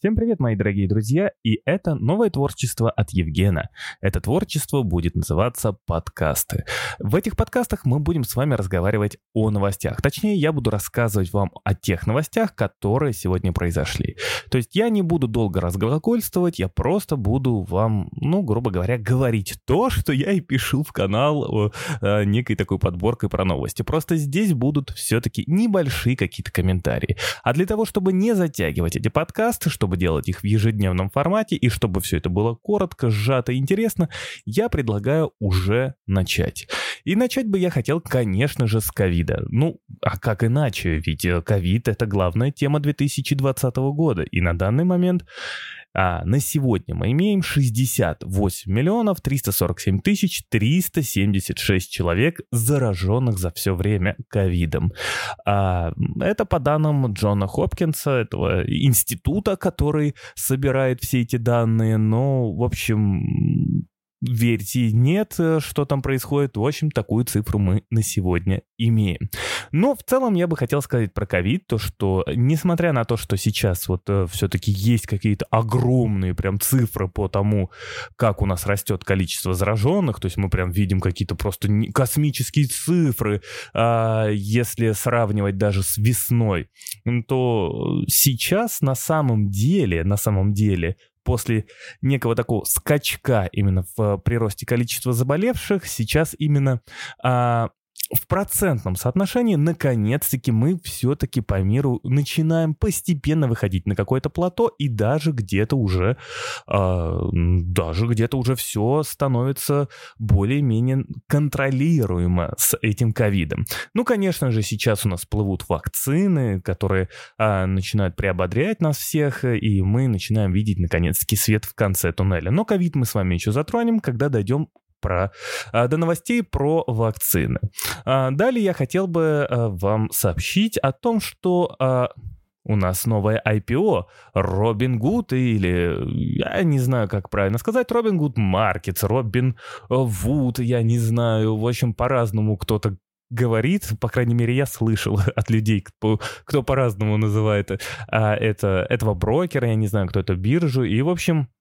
Всем привет, мои дорогие друзья, и это новое творчество от Евгена. Это творчество будет называться подкасты. В этих подкастах мы будем с вами разговаривать о новостях. Точнее, я буду рассказывать вам о тех новостях, которые сегодня произошли. То есть я не буду долго разглагольствовать, я просто буду вам, ну, грубо говоря, говорить то, что я и пишу в канал э, некой такой подборкой про новости. Просто здесь будут все-таки небольшие какие-то комментарии. А для того, чтобы не затягивать эти подкасты, чтобы чтобы делать их в ежедневном формате и чтобы все это было коротко, сжато и интересно, я предлагаю уже начать. И начать бы я хотел, конечно же, с ковида. Ну, а как иначе? Ведь э, ковид — это главная тема 2020 года. И на данный момент а на сегодня мы имеем 68 миллионов 347 тысяч 376 человек, зараженных за все время ковидом. А, это по данным Джона Хопкинса, этого института, который собирает все эти данные. Но, в общем, верьте, нет, э, что там происходит. В общем, такую цифру мы на сегодня имеем. Но в целом я бы хотел сказать про ковид, то что, несмотря на то, что сейчас вот э, все-таки есть какие-то огромные прям цифры по тому, как у нас растет количество зараженных, то есть мы прям видим какие-то просто космические цифры, а, если сравнивать даже с весной, то сейчас на самом деле, на самом деле после некого такого скачка именно в приросте количества заболевших, сейчас именно а, в процентном соотношении, наконец-таки, мы все-таки по миру начинаем постепенно выходить на какое-то плато, и даже где-то уже, э, даже где-то уже все становится более-менее контролируемо с этим ковидом. Ну, конечно же, сейчас у нас плывут вакцины, которые э, начинают приободрять нас всех, и мы начинаем видеть, наконец-таки, свет в конце туннеля. Но ковид мы с вами еще затронем, когда дойдем про, а, до новостей про вакцины. А, далее я хотел бы а, вам сообщить о том, что у нас новое IPO, Robinhood или, я не знаю, как правильно сказать, Robinhood Markets, Робин Вуд, я не знаю, в общем, по-разному кто-то говорит, по крайней мере, я слышал от людей, кто, кто по-разному называет а, это, этого брокера, я не знаю, кто это биржу, и, в общем, Э,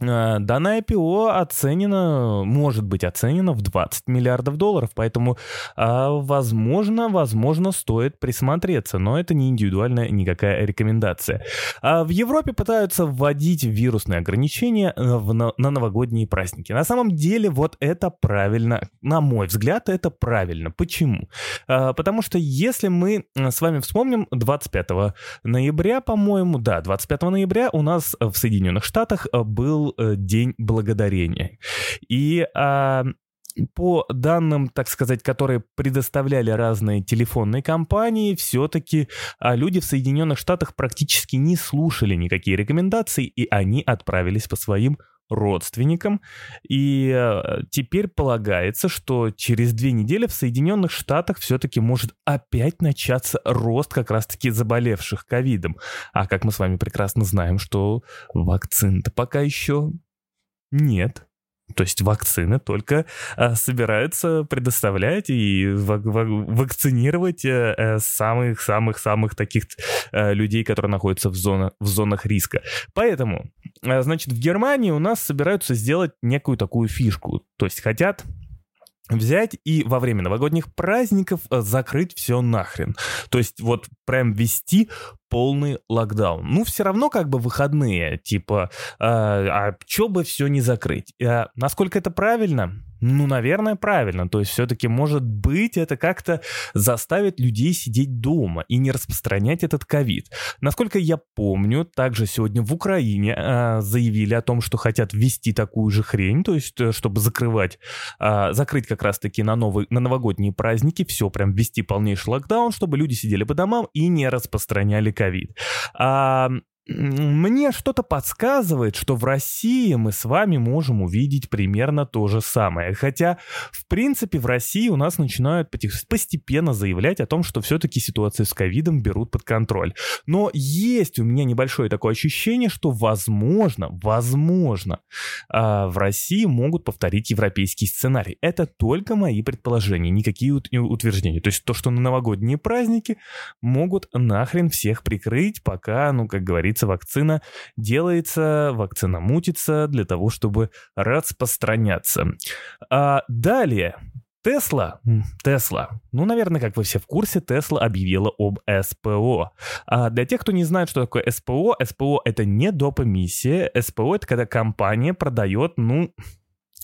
данное IPO оценено, может быть оценено в 20 миллиардов долларов, поэтому, а, возможно, возможно, стоит присмотреться, но это не индивидуальная никакая рекомендация. А в Европе пытаются вводить вирусные ограничения э, на новогодние праздники. На самом деле, вот это правильно, на мой взгляд, это правильно. Почему? А, потому что если мы э, с вами вспомним, 25 ноября, по-моему, да, 25 ноября у нас в Соединенных Штатах был Э, День Благодарения. И а, по данным, так сказать, которые предоставляли разные телефонные компании, все-таки а, люди в Соединенных Штатах практически не слушали никакие рекомендации, и они отправились по своим родственникам. И э, теперь полагается, что через две недели в Соединенных Штатах все-таки может опять начаться рост как раз-таки заболевших ковидом. А как мы с вами прекрасно знаем, что вакцин-то пока еще нет. То есть вакцины только а, собираются предоставлять и ва- ва- вакцинировать самых-самых-самых э, таких а, людей, которые находятся в, зона, в зонах риска. Поэтому, значит, в Германии у нас собираются сделать некую такую фишку. То есть хотят взять и во время новогодних праздников закрыть все нахрен. То есть вот прям вести полный локдаун. Ну, все равно как бы выходные, типа, э, а чё бы все не закрыть? А, насколько это правильно? Ну, наверное, правильно. То есть все-таки, может быть, это как-то заставит людей сидеть дома и не распространять этот ковид. Насколько я помню, также сегодня в Украине э, заявили о том, что хотят ввести такую же хрень, то есть э, чтобы закрывать, э, закрыть как раз-таки на, новый, на новогодние праздники, все прям ввести полнейший локдаун, чтобы люди сидели по домам и не распространяли ковид. А мне что-то подсказывает, что в России мы с вами можем увидеть примерно то же самое. Хотя, в принципе, в России у нас начинают постепенно заявлять о том, что все-таки ситуацию с ковидом берут под контроль. Но есть у меня небольшое такое ощущение, что возможно, возможно, а, в России могут повторить европейский сценарий. Это только мои предположения, никакие утверждения. То есть то, что на новогодние праздники могут нахрен всех прикрыть, пока, ну, как говорится, разумеется, вакцина делается, вакцина мутится для того, чтобы распространяться. А далее, Тесла, Тесла, ну, наверное, как вы все в курсе, Тесла объявила об СПО. А для тех, кто не знает, что такое СПО, СПО это не доп. эмиссия, СПО это когда компания продает, ну,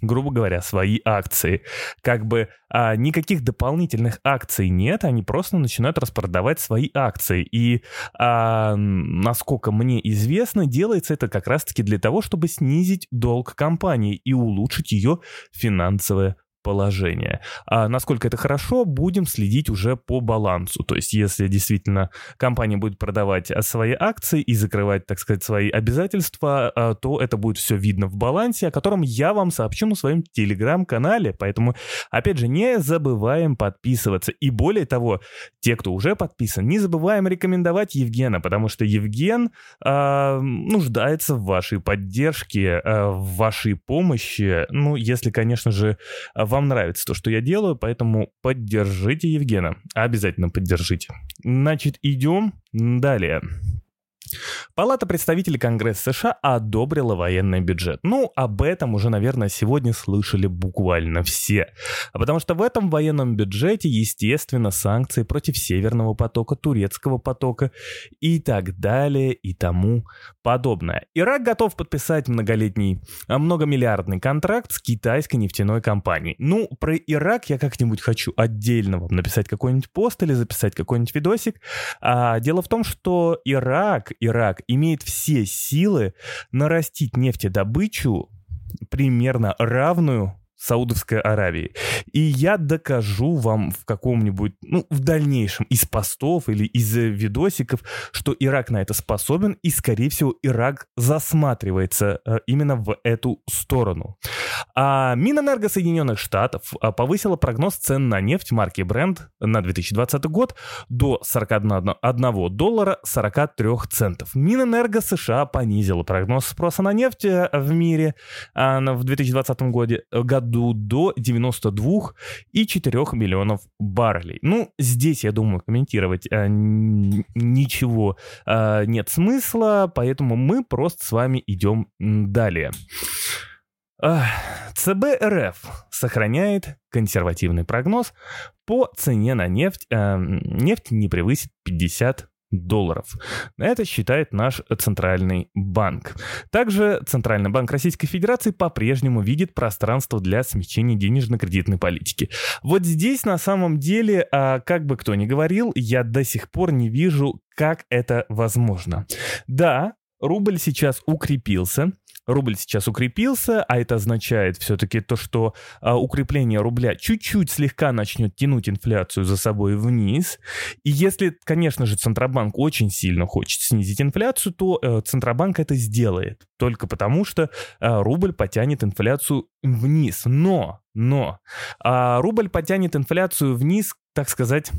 грубо говоря, свои акции. Как бы а, никаких дополнительных акций нет, они просто начинают распродавать свои акции. И, а, насколько мне известно, делается это как раз-таки для того, чтобы снизить долг компании и улучшить ее финансовое положение. А насколько это хорошо, будем следить уже по балансу. То есть, если действительно компания будет продавать а, свои акции и закрывать, так сказать, свои обязательства, а, то это будет все видно в балансе, о котором я вам сообщу на своем телеграм-канале. Поэтому, опять же, не забываем подписываться. И более того, те, кто уже подписан, не забываем рекомендовать Евгена, потому что Евген э, нуждается в вашей поддержке, э, в вашей помощи. Ну, если, конечно же, в вам нравится то, что я делаю, поэтому поддержите Евгена. Обязательно поддержите. Значит, идем далее. Палата представителей Конгресса США одобрила военный бюджет. Ну, об этом уже, наверное, сегодня слышали буквально все. Потому что в этом военном бюджете, естественно, санкции против Северного потока, Турецкого потока и так далее и тому подобное. Ирак готов подписать многолетний, а, многомиллиардный контракт с китайской нефтяной компанией. Ну, про Ирак я как-нибудь хочу отдельно вам написать какой-нибудь пост или записать какой-нибудь видосик. А, дело в том, что Ирак Ирак имеет все силы нарастить нефтедобычу примерно равную Саудовской Аравии. И я докажу вам в каком-нибудь, ну, в дальнейшем из постов или из видосиков, что Ирак на это способен, и, скорее всего, Ирак засматривается э, именно в эту сторону. А Минэнерго Соединенных Штатов э, повысила прогноз цен на нефть марки Brent на 2020 год до 41 доллара 43 центов. Минэнерго США понизила прогноз спроса на нефть э, в мире в 2020 году году до 92,4 миллионов баррелей. Ну, здесь, я думаю, комментировать а, ничего а, нет смысла, поэтому мы просто с вами идем далее. ЦБ РФ сохраняет консервативный прогноз по цене на нефть. Э, нефть не превысит 50 долларов. Это считает наш Центральный банк. Также Центральный банк Российской Федерации по-прежнему видит пространство для смягчения денежно-кредитной политики. Вот здесь на самом деле, а, как бы кто ни говорил, я до сих пор не вижу, как это возможно. Да, рубль сейчас укрепился, рубль сейчас укрепился, а это означает все-таки то, что а, укрепление рубля чуть-чуть слегка начнет тянуть инфляцию за собой вниз. И если, конечно же, Центробанк очень сильно хочет снизить инфляцию, то э, Центробанк это сделает. Только потому, что э, рубль потянет инфляцию вниз. Но, но, э, рубль потянет инфляцию вниз, так сказать,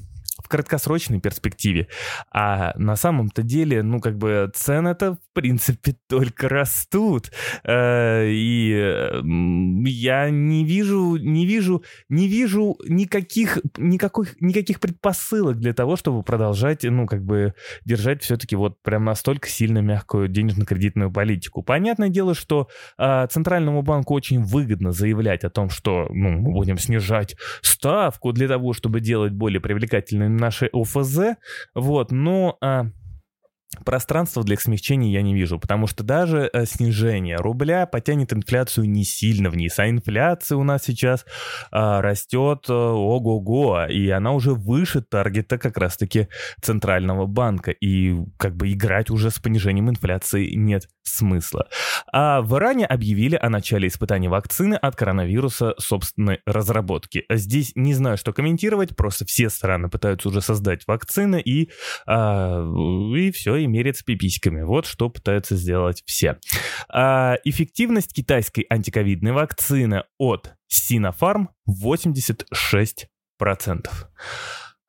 в краткосрочной перспективе. А на самом-то деле, ну, как бы цены-то, в принципе, только растут. Э, и я не вижу, не вижу, не вижу никаких, никаких, никаких предпосылок для того, чтобы продолжать, ну, как бы держать все-таки вот прям настолько сильно мягкую денежно-кредитную политику. Понятное дело, что а, Центральному банку очень выгодно заявлять о том, что, ну, мы будем снижать ставку для того, чтобы делать более привлекательные наши ОФЗ, вот, но... А, Пространства для смягчения я не вижу, потому что даже э, снижение рубля потянет инфляцию не сильно вниз, а инфляция у нас сейчас э, растет э, ого-го, и она уже выше таргета как раз-таки Центрального банка, и как бы играть уже с понижением инфляции нет смысла. А в Иране объявили о начале испытаний вакцины от коронавируса собственной разработки. Здесь не знаю, что комментировать, просто все страны пытаются уже создать вакцины, и, э, и все, и мерятся пиписьками. Вот что пытаются сделать все. А, эффективность китайской антиковидной вакцины от Sinopharm 86%.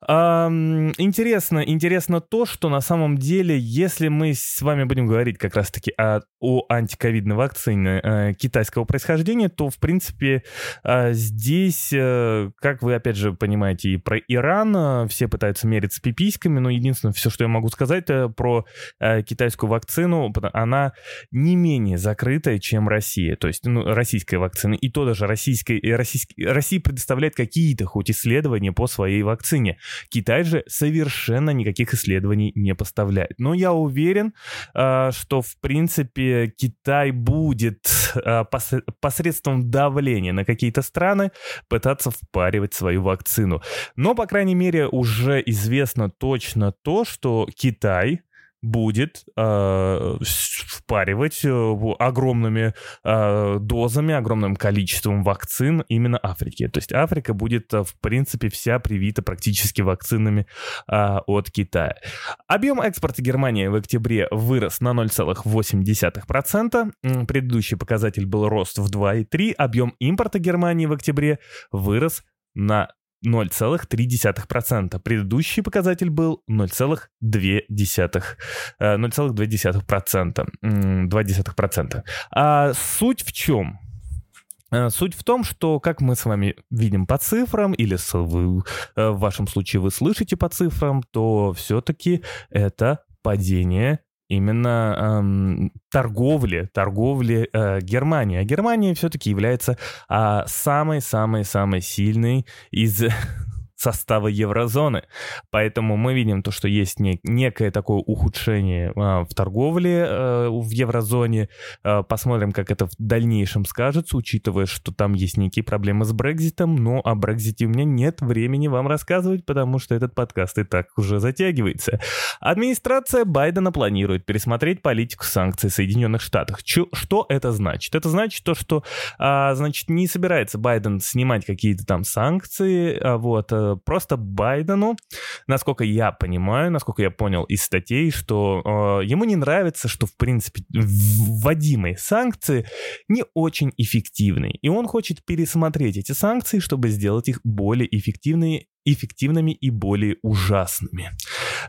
Интересно, интересно то, что на самом деле, если мы с вами будем говорить как раз-таки о, о антиковидной вакцине э, китайского происхождения, то, в принципе, э, здесь, э, как вы, опять же, понимаете, и про Иран э, все пытаются мериться пиписьками, но единственное, все, что я могу сказать э, про э, китайскую вакцину, она не менее закрытая, чем Россия, то есть ну, российская вакцина, и то даже российская, российский, Россия предоставляет какие-то хоть исследования по своей вакцине. Китай же совершенно никаких исследований не поставляет. Но я уверен, а, что, в принципе, Китай будет а, посредством давления на какие-то страны пытаться впаривать свою вакцину. Но, по крайней мере, уже известно точно то, что Китай будет э, впаривать э, огромными э, дозами, огромным количеством вакцин именно Африке. То есть Африка будет, э, в принципе, вся привита практически вакцинами э, от Китая. Объем экспорта Германии в октябре вырос на 0,8%. Предыдущий показатель был рост в 2,3%. Объем импорта Германии в октябре вырос на 0,3%. Предыдущий показатель был 0,2%. 0,2%. 2%. А суть в чем? Э, суть в том, что, как мы с вами видим по цифрам, или вы, э, в вашем случае вы слышите по цифрам, то все-таки это падение именно эм, торговли, торговли э, Германии. А Германия все-таки является а, самой-самой-самой сильной из состава еврозоны. Поэтому мы видим то, что есть не, некое такое ухудшение а, в торговле а, в еврозоне. А, посмотрим, как это в дальнейшем скажется, учитывая, что там есть некие проблемы с Брекзитом. Но о Брекзите у меня нет времени вам рассказывать, потому что этот подкаст и так уже затягивается. Администрация Байдена планирует пересмотреть политику санкций Соединенных Штатов. Чё, что это значит? Это значит то, что, а, значит, не собирается Байден снимать какие-то там санкции, а, вот, а, просто Байдену, насколько я понимаю, насколько я понял из статей, что э, ему не нравится, что, в принципе, вводимые санкции не очень эффективны. И он хочет пересмотреть эти санкции, чтобы сделать их более эффективными эффективными и более ужасными.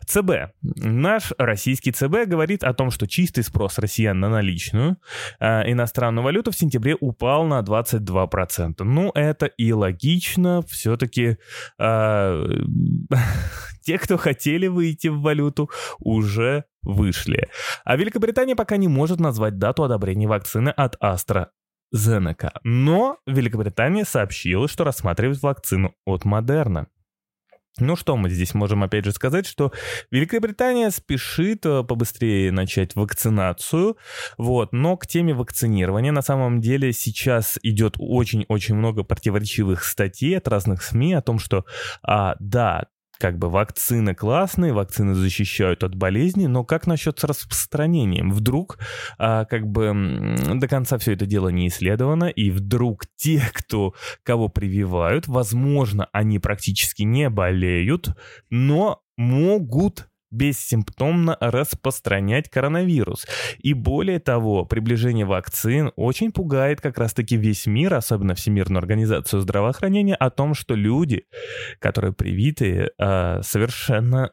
ЦБ. Наш российский ЦБ говорит о том, что чистый спрос россиян на наличную э, иностранную валюту в сентябре упал на 22%. Ну, это и логично. Все-таки э, те, кто хотели выйти в валюту, уже вышли. А Великобритания пока не может назвать дату одобрения вакцины от Астра Зенека. Но Великобритания сообщила, что рассматривает вакцину от Модерна. Ну что мы здесь можем опять же сказать, что Великобритания спешит э, побыстрее начать вакцинацию, вот, но к теме вакцинирования на самом деле сейчас идет очень-очень много противоречивых статей от разных СМИ о том, что, а, да, как бы вакцины классные, вакцины защищают от болезни, но как насчет с распространением? Вдруг а, как бы до конца все это дело не исследовано, и вдруг те, кто кого прививают, возможно, они практически не болеют, но могут бессимптомно распространять коронавирус. И более того, приближение вакцин очень пугает как раз-таки весь мир, особенно Всемирную организацию здравоохранения, о том, что люди, которые привиты, а, совершенно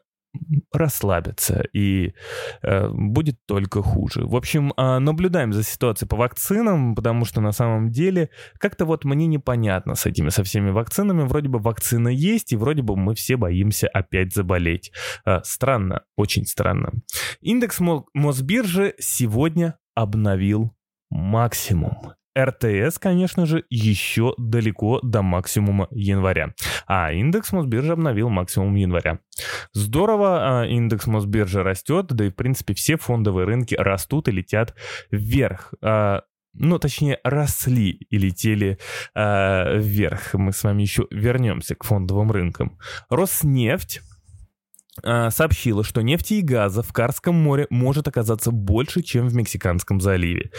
расслабиться, и э, будет только хуже. В общем, э, наблюдаем за ситуацией по вакцинам, потому что на самом деле как-то вот мне непонятно с этими, со всеми вакцинами. Вроде бы вакцина есть, и вроде бы мы все боимся опять заболеть. Э, странно, очень странно. Индекс Мосбиржи сегодня обновил максимум. РТС, конечно же, еще далеко до максимума января. А индекс Мосбиржи обновил максимум января. Здорово, а, индекс Мосбиржи растет, да и, в принципе, все фондовые рынки растут и летят вверх а, ну, точнее, росли и летели э, вверх. Мы с вами еще вернемся к фондовым рынкам. Роснефть а, сообщила, что нефти и газа в Карском море может оказаться больше, чем в Мексиканском заливе.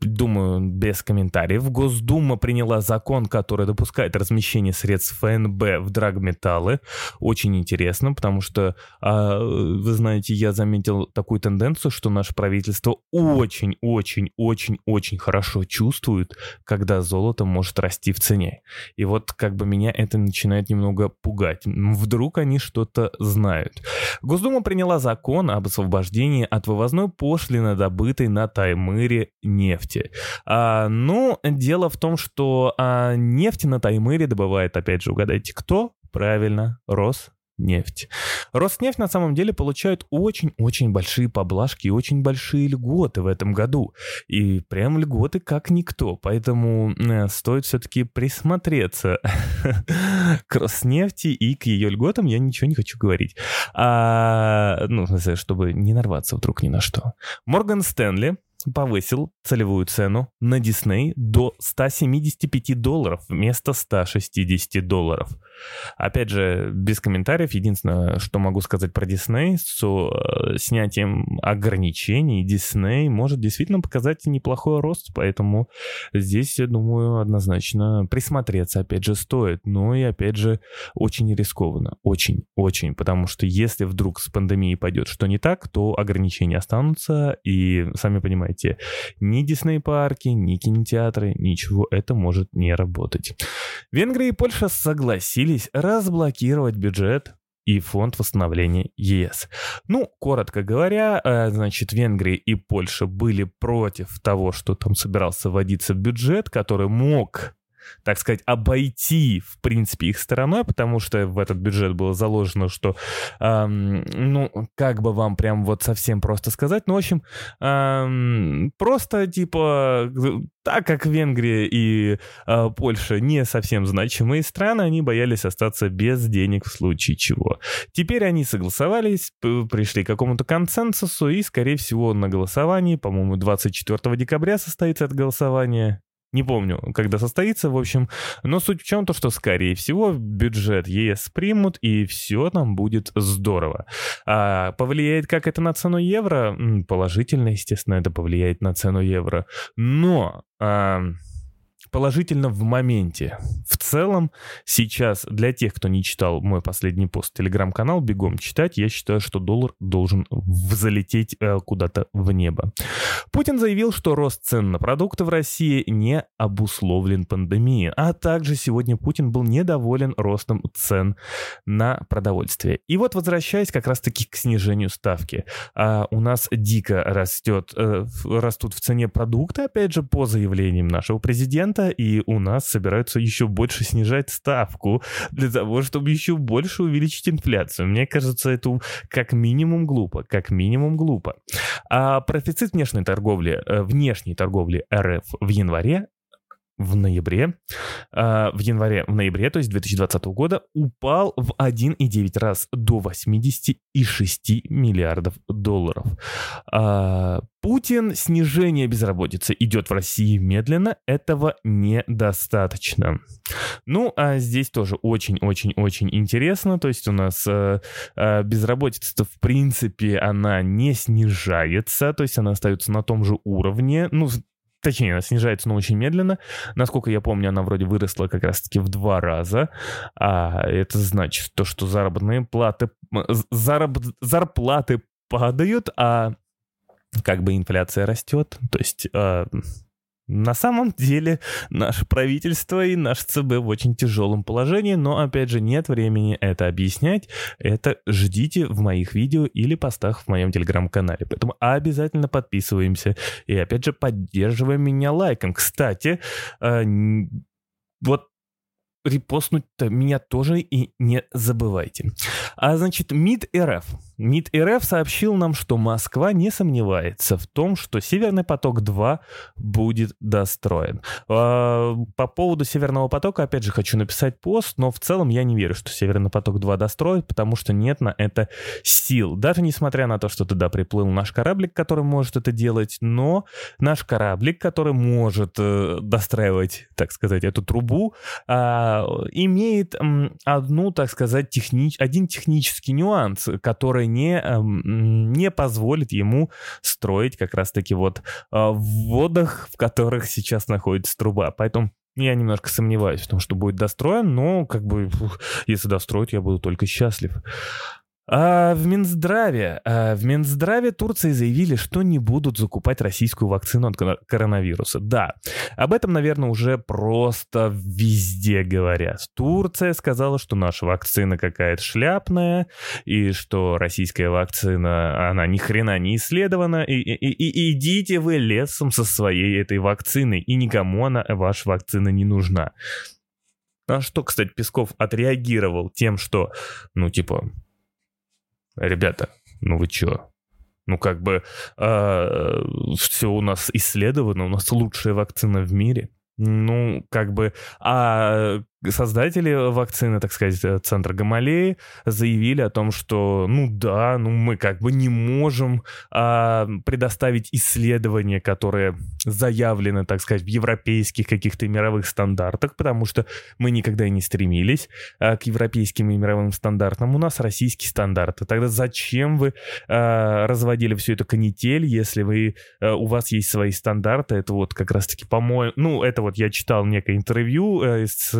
Думаю, без комментариев. Госдума приняла закон, который допускает размещение средств ФНБ в драгметаллы. Очень интересно, потому что, а, вы знаете, я заметил такую тенденцию, что наше правительство очень-очень-очень-очень хорошо чувствует, когда золото может расти в цене. И вот как бы меня это начинает немного пугать. Вдруг они что-то знают. Госдума приняла закон об освобождении от вывозной пошлины, добытой на Таймыре нефти. А, ну, дело в том, что а, нефть на Таймыре добывает, опять же, угадайте, кто? Правильно, Рос нефть. Роснефть на самом деле получает очень-очень большие поблажки и очень большие льготы в этом году. И прям льготы как никто. Поэтому э, стоит все-таки присмотреться к Роснефти и к ее льготам. Я ничего не хочу говорить. А, ну, чтобы не нарваться вдруг ни на что. Морган Стэнли повысил целевую цену на Disney до 175 долларов вместо 160 долларов. Опять же, без комментариев. Единственное, что могу сказать про Disney, с э, снятием ограничений Disney может действительно показать неплохой рост, поэтому здесь, я думаю, однозначно присмотреться, опять же, стоит. Но и, опять же, очень рискованно. Очень, очень. Потому что если вдруг с пандемией пойдет что не так, то ограничения останутся, и, сами понимаете, ни Дисней-парки, ни кинотеатры, ничего это может не работать. Венгрия и Польша согласились разблокировать бюджет и фонд восстановления ЕС. Ну, коротко говоря, э, значит, Венгрия и Польша были против того, что там собирался вводиться бюджет, который мог так сказать, обойти, в принципе, их стороной, потому что в этот бюджет было заложено, что, эм, ну, как бы вам прям вот совсем просто сказать, ну, в общем, эм, просто, типа, так как Венгрия и э, Польша не совсем значимые страны, они боялись остаться без денег в случае чего. Теперь они согласовались, пришли к какому-то консенсусу, и, скорее всего, на голосовании, по-моему, 24 декабря состоится это голосование, не помню, когда состоится, в общем. Но суть в чем то, что, скорее всего, бюджет ЕС примут, и все там будет здорово. А повлияет как это на цену евро? Положительно, естественно, это повлияет на цену евро. Но... А положительно в моменте. В целом, сейчас для тех, кто не читал мой последний пост, телеграм-канал, бегом читать, я считаю, что доллар должен залететь э, куда-то в небо. Путин заявил, что рост цен на продукты в России не обусловлен пандемией, а также сегодня Путин был недоволен ростом цен на продовольствие. И вот возвращаясь как раз-таки к снижению ставки, а у нас дико растет, э, растут в цене продукты, опять же, по заявлениям нашего президента, лето, и у нас собираются еще больше снижать ставку для того, чтобы еще больше увеличить инфляцию. Мне кажется, это как минимум глупо, как минимум глупо. А профицит внешней торговли, э, внешней торговли РФ в январе в ноябре, э, в январе, в ноябре, то есть 2020 года, упал в 1,9 раз до 86 миллиардов долларов. Э, Путин, снижение безработицы идет в России медленно, этого недостаточно. Ну, а здесь тоже очень-очень-очень интересно, то есть у нас э, э, безработица в принципе, она не снижается, то есть она остается на том же уровне, ну, Точнее, она снижается, но очень медленно. Насколько я помню, она вроде выросла как раз-таки в два раза. А это значит то, что заработные платы, зараб, зарплаты падают, а как бы инфляция растет. То есть э, на самом деле наше правительство и наш ЦБ в очень тяжелом положении, но опять же нет времени это объяснять. Это ждите в моих видео или постах в моем телеграм-канале. Поэтому обязательно подписываемся и опять же поддерживаем меня лайком. Кстати, э, вот репостнуть-то меня тоже и не забывайте. А значит, МИД РФ. МИД РФ сообщил нам, что Москва не сомневается в том, что Северный поток-2 будет достроен. А, по поводу Северного потока, опять же, хочу написать пост, но в целом я не верю, что Северный поток-2 достроит, потому что нет на это сил. Даже несмотря на то, что туда приплыл наш кораблик, который может это делать, но наш кораблик, который может э, достраивать, так сказать, эту трубу, э, имеет одну, так сказать, техни... один технический нюанс, который не, эм, не позволит ему строить как раз-таки вот в водах, в которых сейчас находится труба. Поэтому я немножко сомневаюсь в том, что будет достроен, но как бы если достроить, я буду только счастлив. А в Минздраве, а в Минздраве Турции заявили, что не будут закупать российскую вакцину от коронавируса. Да, об этом, наверное, уже просто везде говорят. Турция сказала, что наша вакцина какая-то шляпная, и что российская вакцина, она ни хрена не исследована, и, и, и, идите вы лесом со своей этой вакциной, и никому она, ваша вакцина не нужна. На что, кстати, Песков отреагировал тем, что, ну, типа, ребята, ну вы чё? Ну, как бы э, а, все у нас исследовано, у нас лучшая вакцина в мире. Ну, как бы, а создатели вакцины, так сказать, э, Центра Гамалеи, заявили о том, что, ну да, ну мы как бы не можем а, предоставить исследования, которые заявлены, так сказать, в европейских каких-то мировых стандартах, потому что мы никогда и не стремились а, к европейским и мировым стандартам. У нас российские стандарты. Тогда зачем вы а, разводили всю эту канитель, если вы, а, у вас есть свои стандарты? Это вот как раз-таки, по-моему, ну, это вот я читал некое интервью а, с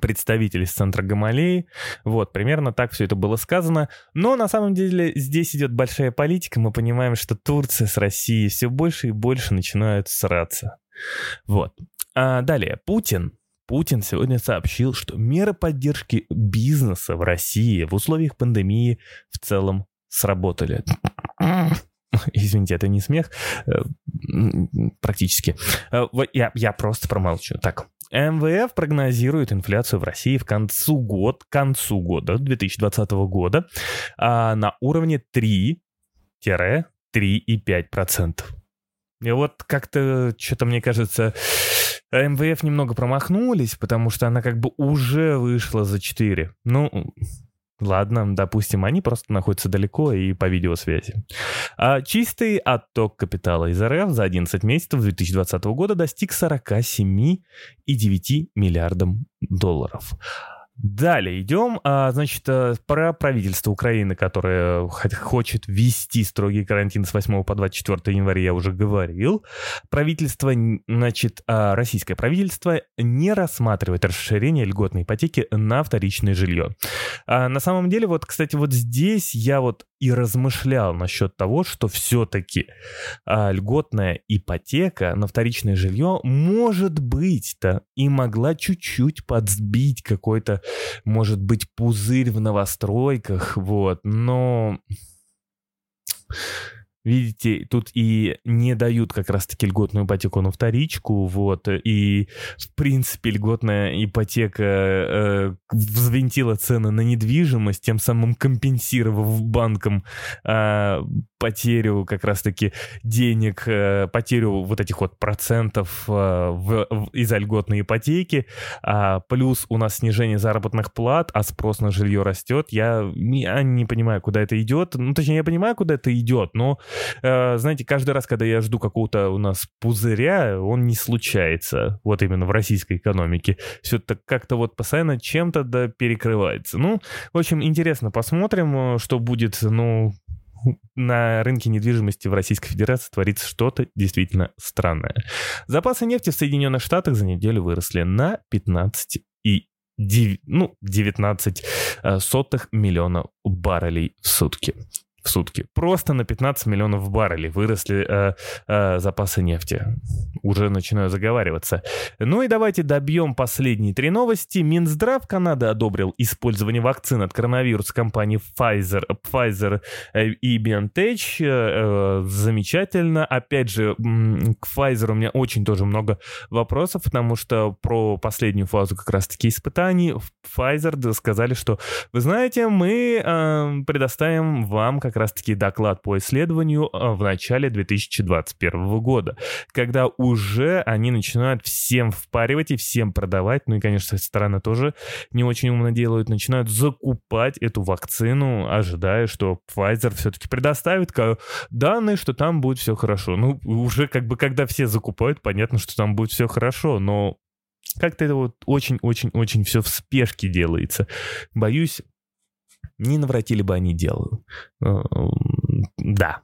представитель из центра Гамалеи. Вот, примерно так все это было сказано. Но на самом деле здесь идет большая политика. Мы понимаем, что Турция с Россией все больше и больше начинают сраться. Вот. А далее, Путин. Путин сегодня сообщил, что меры поддержки бизнеса в России в условиях пандемии в целом сработали. Извините, это не смех. Э, практически. Э, я, я просто промолчу. Так, МВФ прогнозирует инфляцию в России в концу, год, к концу года, 2020 года, а, на уровне 3-3,5%. И вот как-то, что-то мне кажется, МВФ немного промахнулись, потому что она как бы уже вышла за 4. Ну, Ладно, допустим, они просто находятся далеко и по видеосвязи. А чистый отток капитала из РФ за 11 месяцев 2020 года достиг 47,9 миллиардам долларов. Далее идем. А, значит, э, про правительство Украины, которое хочет ввести строгий карантин с 8 по 24 января, я уже говорил. Правительство, значит, а, российское правительство не рассматривает расширение льготной ипотеки на вторичное жилье. А на самом деле, вот, кстати, вот здесь я вот и размышлял насчет того, что все-таки а, льготная ипотека на вторичное жилье может быть-то и могла чуть-чуть подсбить какой-то, может быть, пузырь в новостройках, вот, но Видите, тут и не дают как раз-таки льготную ипотеку на вторичку, вот, и, в принципе, льготная ипотека э, взвинтила цены на недвижимость, тем самым компенсировав банкам э, потерю как раз-таки денег, э, потерю вот этих вот процентов э, в, в, из-за льготной ипотеки, а плюс у нас снижение заработных плат, а спрос на жилье растет, я, я не понимаю, куда это идет, ну, точнее, я понимаю, куда это идет, но Э, знаете, каждый раз, когда я жду какого-то у нас пузыря, он не случается, вот именно в российской экономике. Все это как-то вот постоянно чем-то да перекрывается. Ну, в общем, интересно, посмотрим, э, что будет, ну, на рынке недвижимости в Российской Федерации творится что-то действительно странное. Запасы нефти в Соединенных Штатах за неделю выросли на 15 и 9, ну, 19 э, сотых миллиона баррелей в сутки в сутки. Просто на 15 миллионов баррелей выросли э, э, запасы нефти. Уже начинаю заговариваться. Ну и давайте добьем последние три новости. Минздрав Канады одобрил использование вакцин от коронавируса компании Pfizer, Pfizer э, и BioNTech. Э, э, замечательно. Опять же, к Pfizer у меня очень тоже много вопросов, потому что про последнюю фазу как раз-таки испытаний Pfizer сказали, что, вы знаете, мы э, предоставим вам как как раз-таки доклад по исследованию а, в начале 2021 года, когда уже они начинают всем впаривать и всем продавать, ну и, конечно, страны тоже не очень умно делают, начинают закупать эту вакцину, ожидая, что Pfizer все-таки предоставит данные, что там будет все хорошо. Ну, уже как бы, когда все закупают, понятно, что там будет все хорошо, но как-то это вот очень-очень-очень все в спешке делается. Боюсь, не навратили бы они делу. Э, да.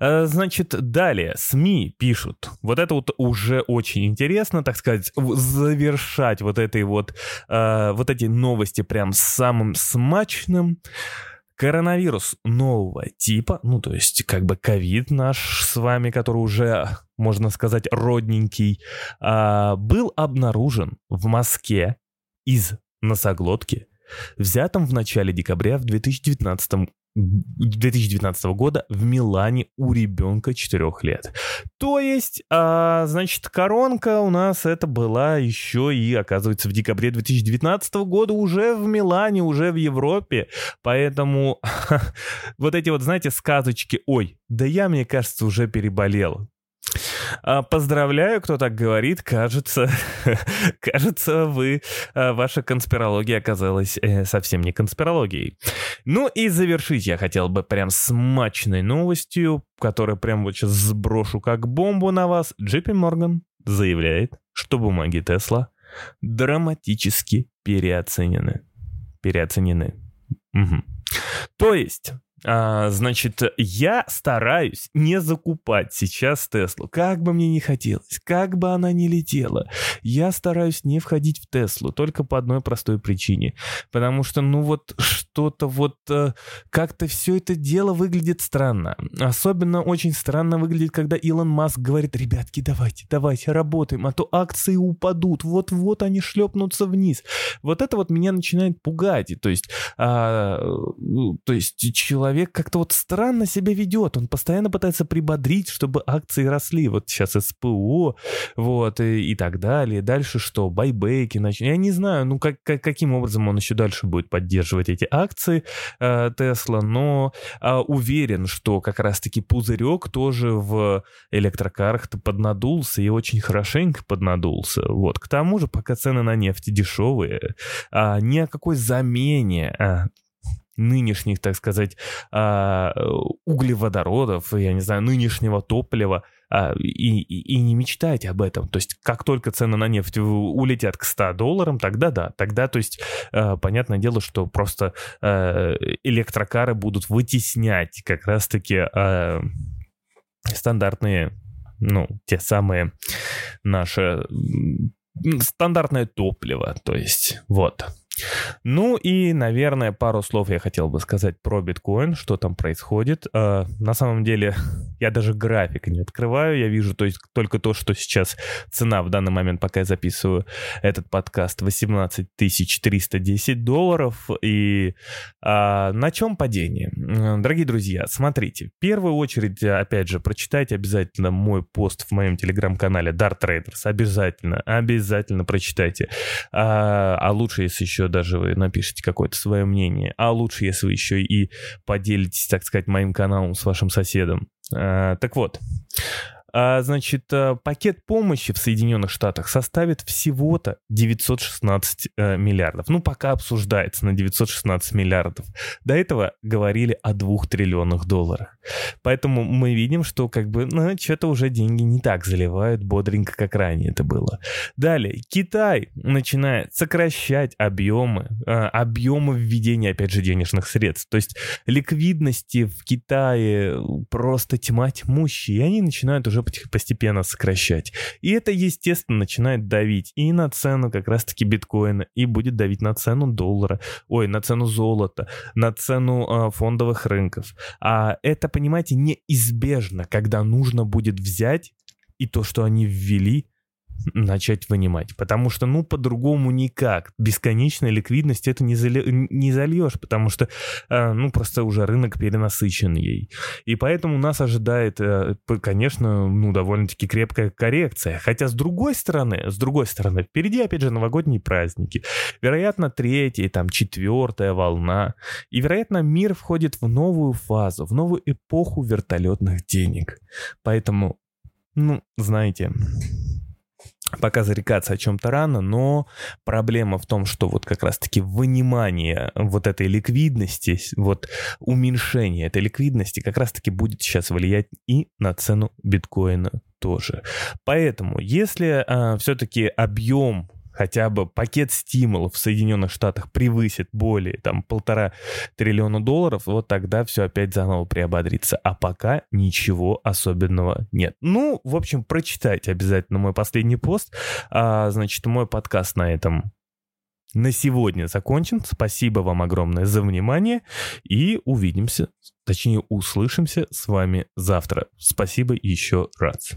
Э, значит, далее СМИ пишут. Вот это вот уже очень интересно, так сказать, завершать вот этой вот, э, вот эти новости прям самым смачным. Коронавирус нового типа, ну то есть как бы ковид наш с вами, который уже, можно сказать, родненький, э, был обнаружен в Москве из носоглотки, взятом в начале декабря в 2019 2019 года в Милане у ребенка 4 лет. То есть, а, значит, коронка у нас это была еще и, оказывается, в декабре 2019 года уже в Милане, уже в Европе. Поэтому вот эти вот, знаете, сказочки, ой, да я, мне кажется, уже переболел. А, поздравляю, кто так говорит. Кажется, кажется, вы, а, ваша конспирология оказалась э, совсем не конспирологией. Ну и завершить я хотел бы прям смачной новостью, которую прям вот сейчас сброшу как бомбу на вас. Джипи Морган заявляет, что бумаги Тесла драматически переоценены. Переоценены. Угу. То есть а, значит, я стараюсь не закупать сейчас Теслу. Как бы мне не хотелось, как бы она ни летела, я стараюсь не входить в Теслу только по одной простой причине. Потому что, ну вот, что-то вот, э, как-то все это дело выглядит странно. Особенно очень странно выглядит, когда Илон Маск говорит, ребятки, давайте, давайте, работаем, а то акции упадут, вот-вот они шлепнутся вниз. Вот это вот меня начинает пугать. То есть, а, ну, то есть человек человек как-то вот странно себя ведет. Он постоянно пытается прибодрить, чтобы акции росли. Вот сейчас СПО, вот, и, и так далее. Дальше что? Байбеки начнут. Я не знаю, ну, как, как, каким образом он еще дальше будет поддерживать эти акции э, Тесла, э, но э, уверен, что как раз-таки пузырек тоже в электрокарах-то поднадулся и очень хорошенько поднадулся. Вот. К тому же, пока цены на нефть дешевые, а, ни о какой замене а, нынешних, так сказать, а, углеводородов, я не знаю, нынешнего топлива, а, и, и, и не мечтайте об этом. То есть, как только цены на нефть улетят к 100 долларам, тогда да, тогда, то есть, а, понятное дело, что просто электрокары будут вытеснять как раз-таки стандартные, ну, те самые наши стандартное топливо, то есть, вот. Ну и, наверное, пару слов я хотел бы сказать про биткоин, что там происходит. Э, на самом деле, я даже график не открываю, я вижу то есть, только то, что сейчас цена в данный момент, пока я записываю этот подкаст, 18 310 долларов. И а, на чем падение? Дорогие друзья, смотрите, в первую очередь, опять же, прочитайте обязательно мой пост в моем телеграм-канале Dart Traders. Обязательно, обязательно прочитайте. А, а лучше, если еще даже вы напишите какое-то свое мнение. А лучше, если вы еще и поделитесь, так сказать, моим каналом с вашим соседом. А, так вот, значит, э, пакет помощи в Соединенных Штатах составит всего-то 916 э, миллиардов. Ну, пока обсуждается на 916 миллиардов. До этого говорили о 2 триллионах долларов. Поэтому мы видим, что как бы, ну, что-то уже деньги не так заливают бодренько, как ранее это было. Далее, Китай начинает сокращать объемы, э, объемы введения, опять же, денежных средств. То есть ликвидности в Китае просто тьма тьмущая, и они начинают уже постепенно сокращать. И это, естественно, начинает давить и на цену как раз-таки биткоина, и будет давить на цену доллара, ой, на цену золота, на цену э, фондовых рынков. А это, понимаете, неизбежно, когда нужно будет взять и то, что они ввели, начать вынимать. Потому что, ну, по-другому никак. Бесконечная ликвидность это не, зали... не зальешь, потому что, э, ну, просто уже рынок перенасыщен ей. И поэтому нас ожидает, э, конечно, ну, довольно-таки крепкая коррекция. Хотя, с другой стороны, с другой стороны, впереди, опять же, новогодние праздники. Вероятно, третья, там, четвертая волна. И, вероятно, мир входит в новую фазу, в новую эпоху вертолетных денег. Поэтому, ну, знаете, пока зарекаться о чем-то рано, но проблема в том, что вот как раз-таки вынимание вот этой ликвидности, вот уменьшение этой ликвидности как раз-таки будет сейчас влиять и на цену биткоина тоже. Поэтому, если а, все-таки объем хотя бы пакет стимулов в Соединенных Штатах превысит более там полтора триллиона долларов, вот тогда все опять заново приободрится. А пока ничего особенного нет. Ну, в общем, прочитайте обязательно мой последний пост. А, значит, мой подкаст на этом на сегодня закончен. Спасибо вам огромное за внимание и увидимся, точнее услышимся с вами завтра. Спасибо еще раз.